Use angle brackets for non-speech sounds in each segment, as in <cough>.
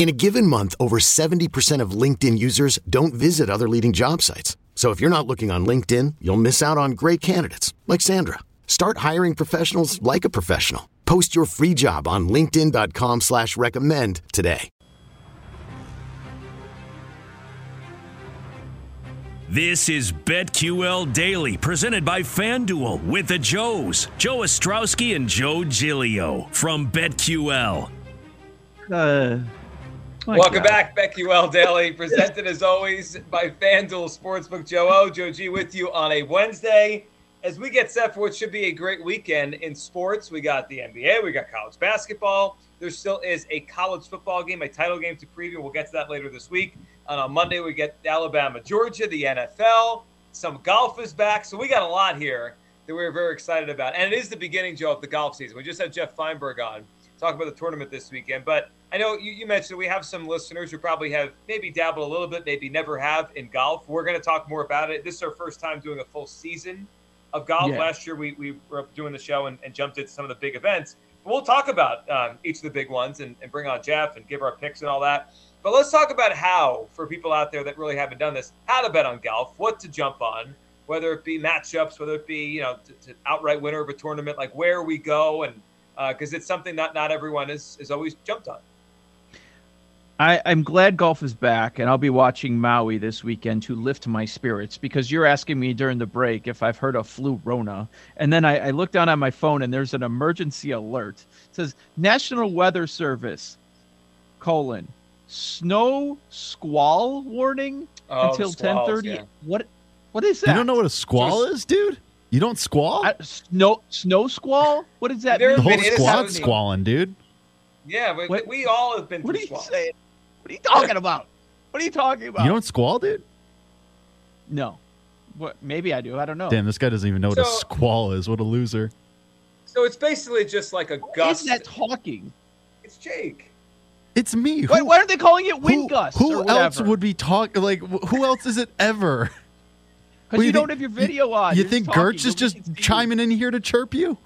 In a given month, over 70% of LinkedIn users don't visit other leading job sites. So if you're not looking on LinkedIn, you'll miss out on great candidates like Sandra. Start hiring professionals like a professional. Post your free job on LinkedIn.com slash recommend today. This is BetQL Daily, presented by FanDuel with the Joes, Joe Ostrowski and Joe Gilio from BetQL. Uh, my Welcome God. back, Well, Daily, presented as always by FanDuel Sportsbook. Joe O, Joe G with you on a Wednesday. As we get set for what should be a great weekend in sports, we got the NBA, we got college basketball. There still is a college football game, a title game to preview. We'll get to that later this week. And on Monday, we get Alabama, Georgia, the NFL. Some golf is back. So we got a lot here that we're very excited about. And it is the beginning, Joe, of the golf season. We just had Jeff Feinberg on talk about the tournament this weekend. But I know you, you mentioned we have some listeners who probably have maybe dabbled a little bit, maybe never have in golf. We're going to talk more about it. This is our first time doing a full season of golf. Yeah. Last year, we, we were doing the show and, and jumped into some of the big events. But we'll talk about um, each of the big ones and, and bring on Jeff and give our picks and all that. But let's talk about how, for people out there that really haven't done this, how to bet on golf, what to jump on, whether it be matchups, whether it be you know to, to outright winner of a tournament, like where we go, and because it's something that not everyone is is always jumped on. I, I'm glad golf is back, and I'll be watching Maui this weekend to lift my spirits because you're asking me during the break if I've heard of flu Rona. And then I, I look down on my phone and there's an emergency alert. It says National Weather Service, colon, snow squall warning Oh, until squalls, 10:30. yeah. What what is that? You don't know what a squall is, dude? You don't squall? I, snow snow squall? What does that There- the whole it is squad's squalling, dude. Yeah, we, What- we all have been What are through you squalls. saying? What are you talking about? What are you talking about? You don't squall, dude? No. What? Maybe I do. I don't know. Damn, this guy doesn't even know what a squall is. What a loser. So it's basically just like a Who gust. is that talking? It's Jake. It's me. Why, Who- why are they calling it wind who, gusts? Who or else would be talking? Like, who else is it ever? <laughs> Because What you, you don't think- have your video on. you You're think talking. Gertz is just can see you. chiming in here to chirp you?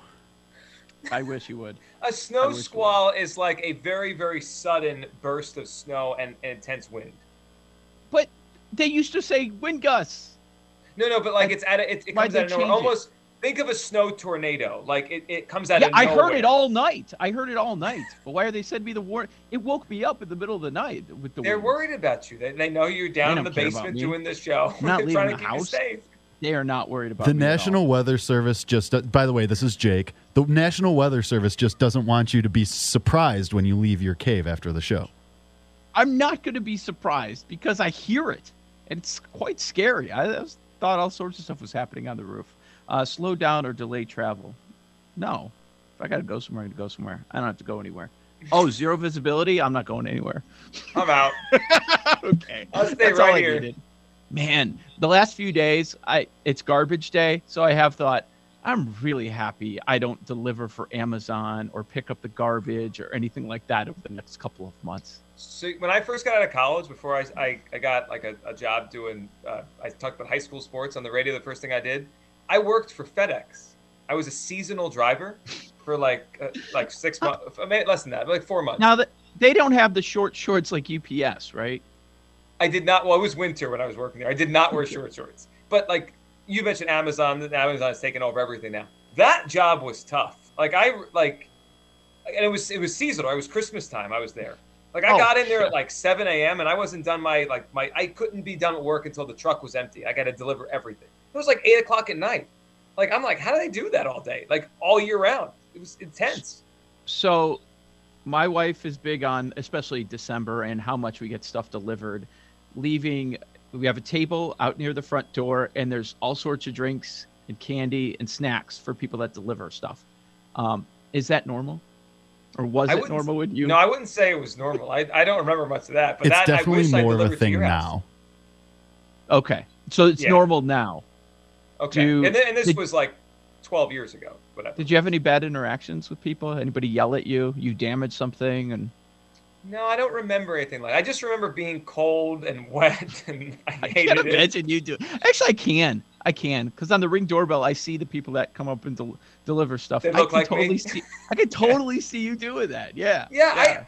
I wish you would. A snow squall is like a very, very sudden burst of snow and, and intense wind. But they used to say wind gusts. No, no, but like it's at a, it, it Why'd comes they out of nowhere. Almost think of a snow tornado. Like it, it comes out Yeah, of I heard it all night. I heard it all night. But why are they sending me the warning? It woke me up in the middle of the night with the. They're wind. worried about you. They, they know you're down They in the don't care about basement doing this show. I'm not <laughs> They're leaving trying the to keep you house. Safe. They are not worried about The me at all. National Weather Service just, uh, by the way, this is Jake. The National Weather Service just doesn't want you to be surprised when you leave your cave after the show. I'm not going to be surprised because I hear it. And it's quite scary. I was- thought all sorts of stuff was happening on the roof. Uh, slow down or delay travel. No. If I got to go somewhere, I got to go somewhere. I don't have to go anywhere. Oh, zero visibility? I'm not going anywhere. I'm out. <laughs> okay. I'll stay That's all right I here. Man, the last few days, I it's garbage day, so I have thought I'm really happy I don't deliver for Amazon or pick up the garbage or anything like that over the next couple of months. So when I first got out of college, before I, I, I got like a, a job doing, uh, I talked about high school sports on the radio. The first thing I did, I worked for FedEx. I was a seasonal driver for like uh, like six months, maybe less than that, but like four months. Now that they don't have the short shorts like UPS, right? I did not. Well, it was winter when I was working there. I did not wear short shorts. But like you mentioned, Amazon. Amazon is taking over everything now. That job was tough. Like I like, and it was it was seasonal. It was Christmas time. I was there. Like I Oh, got in there shit. at like 7 a.m. and I wasn't done my like my I couldn't be done at work until the truck was empty. I got to deliver everything. It was like eight o'clock at night. Like I'm like, how do they do that all day? Like all year round. It was intense. So, my wife is big on, especially December, and how much we get stuff delivered. Leaving, we have a table out near the front door, and there's all sorts of drinks and candy and snacks for people that deliver stuff. Um, is that normal, or was I it wouldn't- normal with you? No, I wouldn't say it was normal. I, I don't remember much of that. But it's that, I definitely wish I more of a thing now. okay, so it's Yeah. normal now. Okay, Do- and, then, and this did- was like 12 years ago. Whatever. Did you have any bad interactions with people? Anybody yell at you? You damaged something, and No, I don't remember anything like. I just remember being cold and <laughs> wet, and I I hated can't it. imagine you do. Actually, I can. I can because on the ring doorbell, I see the people that come up and del- deliver stuff. They I look can like me? totally see. I can <laughs> totally see you doing that. Yeah. Yeah, I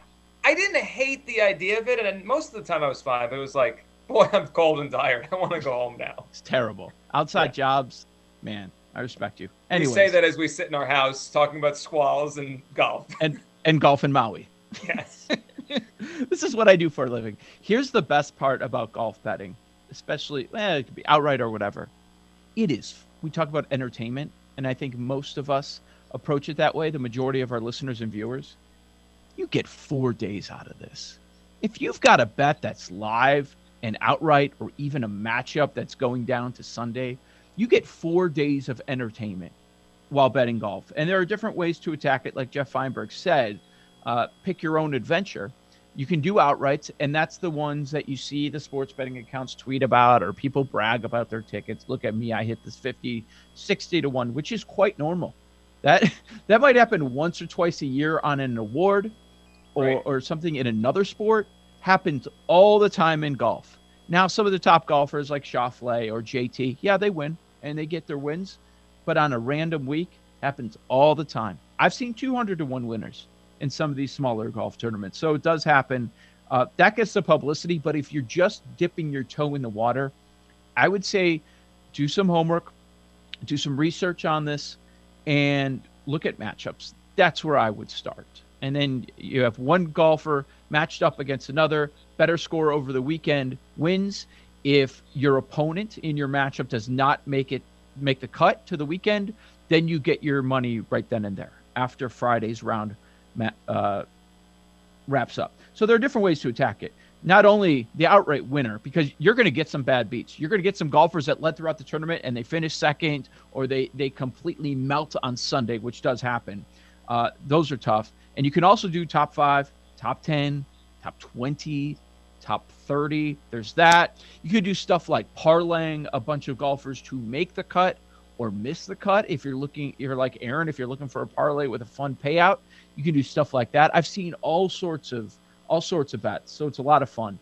I didn't hate the idea of it, and most of the time I was fine. But it was like, <laughs> boy, I'm cold and tired. I want to go home now. It's terrible. Outside Yeah. jobs, man. I respect you. Anyways, we say that as we sit in our house talking about squalls and golf. and and golf in Maui. yes. <laughs> this is what I do for a living. Here's the best part about golf betting, especially eh, it could be outright or whatever. It is. We talk about entertainment, and I think most of us approach it that way. The majority of our listeners and viewers, you get four days out of this. If you've got a bet that's live and outright, or even a matchup that's going down to Sunday, you get four days of entertainment while betting golf. And there are different ways to attack it, like Jeff Feinberg said uh, pick your own adventure. You can do outrights, and that's the ones that you see the sports betting accounts tweet about or people brag about their tickets. Look at me, I hit this 50, 60 to 1, which is quite normal. That <laughs> that might happen once or twice a year on an award or, Right. or something in another sport. Happens all the time in golf. Now, some of the top golfers like Schauffele or JT, yeah, they win and they get their wins, but on a random week, happens all the time. I've seen 200 to 1 winners in some of these smaller golf tournaments. So it does happen. Uh, that gets the publicity, but if you're just dipping your toe in the water, I would say do some homework, do some research on this, and look at matchups. That's where I would start. And then you have one golfer matched up against another, better score over the weekend wins. If your opponent in your matchup does not make it make the cut to the weekend, then you get your money right then and there after Friday's round uh, wraps up. So there are different ways to attack it. Not only the outright winner, because you're going to get some bad beats. You're going to get some golfers that led throughout the tournament and they finish second, or they they completely melt on Sunday, which does happen. Uh, those are tough. And you can also do top five, top ten, top twenty, top 30. There's that. You could do stuff like parlaying a bunch of golfers to make the cut or miss the cut. If you're looking, you're like Aaron, if you're looking for a parlay with a fun payout, you can do stuff like that. I've seen all sorts of all sorts of bets, so it's a lot of fun.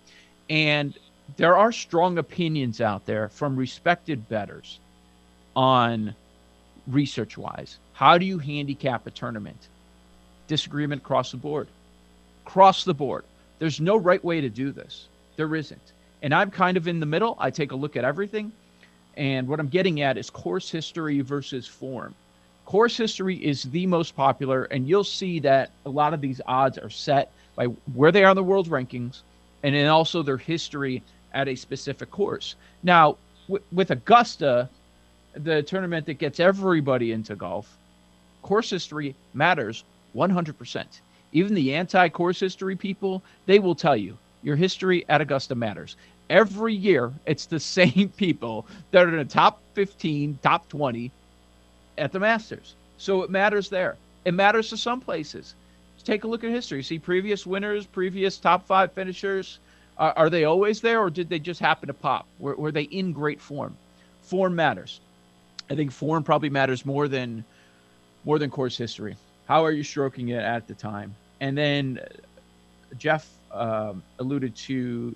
And there are strong opinions out there from respected bettors on research wise. How do you handicap a tournament? Disagreement across the board. Across the board. There's no right way to do this. There isn't. And I'm kind of in the middle. I take a look at everything. And what I'm getting at is course history versus form. Course history is the most popular, and you'll see that a lot of these odds are set by where they are in the world rankings and then also their history at a specific course. Now, w- with Augusta, the tournament that gets everybody into golf, course history matters 100%. Even the anti course history people, they will tell you your history at Augusta matters. Every year, it's the <laughs> same people that are in the top 15, top 20 at the Masters. So it matters there. It matters to some places. Just take a look at history. See previous winners, previous top five finishers. Are, are they always there or did they just happen to pop? Were, were they in great form? Form matters. I think form probably matters more than more than course history. How are you stroking it at the time? And then uh, Jeff um, alluded to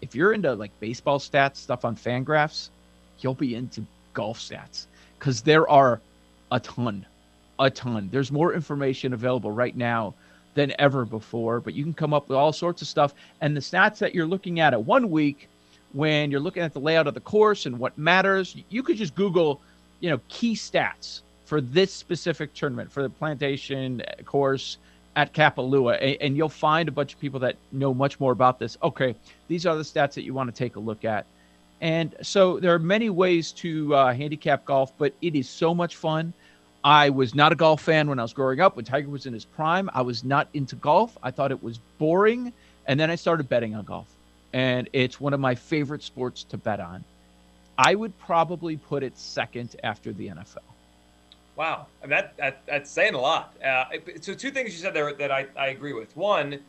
If you're into like baseball stats, stuff on Fangraphs, you'll be into golf stats because there are a ton, a ton. There's more information available right now than ever before, but you can come up with all sorts of stuff. And the stats that you're looking at at one week, when you're looking at the layout of the course and what matters, you could just Google, you know, key stats for this specific tournament, for the plantation uh, course at Kapalua, and, and you'll find a bunch of people that know much more about this. Okay, these are the stats that you want to take a look at. And so there are many ways to uh, handicap golf, but it is so much fun. I was not a golf fan when I was growing up. When Tiger was in his prime, I was not into golf. I thought it was boring. And then I started betting on golf. And it's one of my favorite sports to bet on. I would probably put it second after the NFL. Wow, I mean, that, that that's saying a lot. Uh, so two things you said there that I, I agree with. One,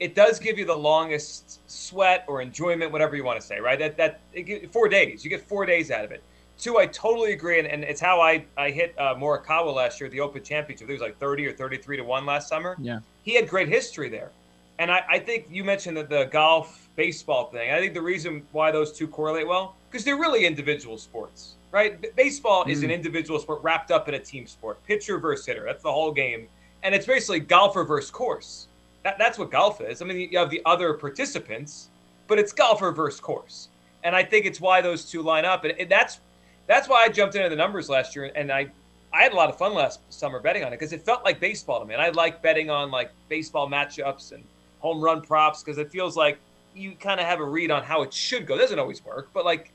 it does give you the longest sweat or enjoyment, whatever you want to say, right? That that it, four days, you get four days out of it. Two, I totally agree, and, and it's how I I hit uh, Morikawa last year at the Open Championship. It was like thirty or thirty-three to one last summer. Yeah, he had great history there, and I, I think you mentioned that the golf baseball thing. I think the reason why those two correlate well because they're really individual sports right? B- baseball mm. is an mm. individual sport wrapped up in a team sport. Pitcher versus hitter. That's the whole game. And it's basically golfer versus course. That, that's what golf is. I mean, you have the other participants, but it's golfer versus course. And I think it's why those two line up. And, and that's that's why I jumped into the numbers last year. And I I had a lot of fun last summer betting on it because it felt like baseball to me. And I like betting on like baseball matchups and home run props because it feels like you kind of have a read on how it should go. It doesn't always work, but like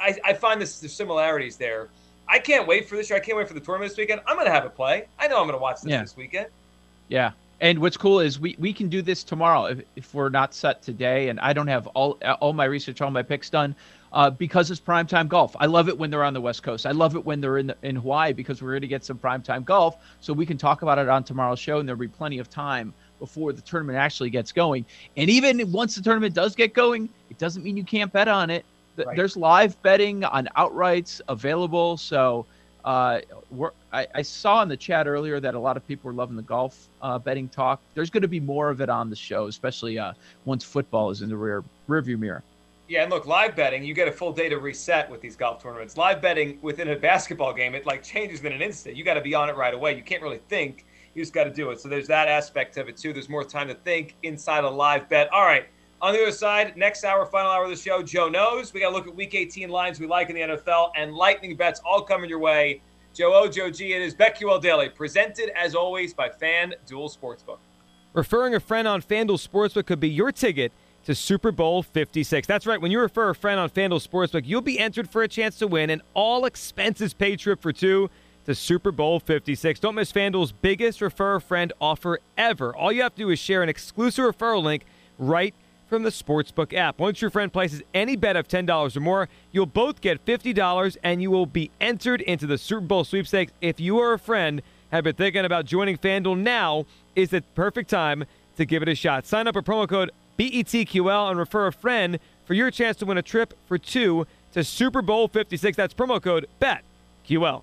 I, I find this the similarities there. I can't wait for this year. I can't wait for the tournament this weekend. I'm going to have a play. I know I'm going to watch this yeah. this weekend. Yeah. And what's cool is we, we can do this tomorrow if, if we're not set today. And I don't have all all my research, all my picks done uh, because it's primetime golf. I love it when they're on the West Coast. I love it when they're in the, in Hawaii because we're going to get some primetime golf. So we can talk about it on tomorrow's show, and there'll be plenty of time before the tournament actually gets going. And even once the tournament does get going, it doesn't mean you can't bet on it. Right. There's live betting on outrights available. So uh, I, I, saw in the chat earlier that a lot of people were loving the golf uh, betting talk. There's going to be more of it on the show, especially uh, once football is in the rear rearview mirror. Yeah, and look, live betting, you get a full day to reset with these golf tournaments. Live betting within a basketball game, it like changes in an instant. You got to be on it right away. You can't really think. You just got to do it. So there's that aspect of it too. There's more time to think inside a live bet. All right. On the other side, next hour, final hour of the show, Joe knows. We got to look at week 18 lines we like in the NFL and lightning bets all coming your way. Joe O, Joe G, it is BetQL Daily, presented as always by FanDuel Sportsbook. Referring a friend on FanDuel Sportsbook could be your ticket to Super Bowl 56. That's right. When you refer a friend on FanDuel Sportsbook, you'll be entered for a chance to win an all expenses paid trip for two to Super Bowl 56. Don't miss FanDuel's biggest refer a friend offer ever. All you have to do is share an exclusive referral link right from the Sportsbook app. Once your friend places any bet of $10 or more, you'll both get $50 and you will be entered into the Super Bowl sweepstakes. If you or a friend have been thinking about joining FanDuel, now is the perfect time to give it a shot. Sign up for promo code BETQL and refer a friend for your chance to win a trip for two to Super Bowl 56. That's promo code BETQL.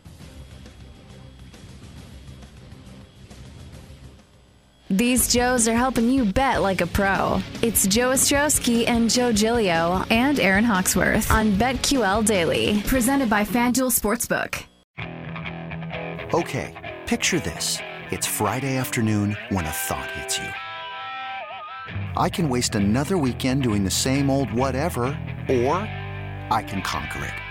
These Joes are helping you bet like a pro. It's Joe Ostrowski and Joe Gilio and Aaron Hawksworth on BetQL Daily, presented by FanDuel Sportsbook. Okay, picture this. It's Friday afternoon when a thought hits you. I can waste another weekend doing the same old whatever, or I can conquer it.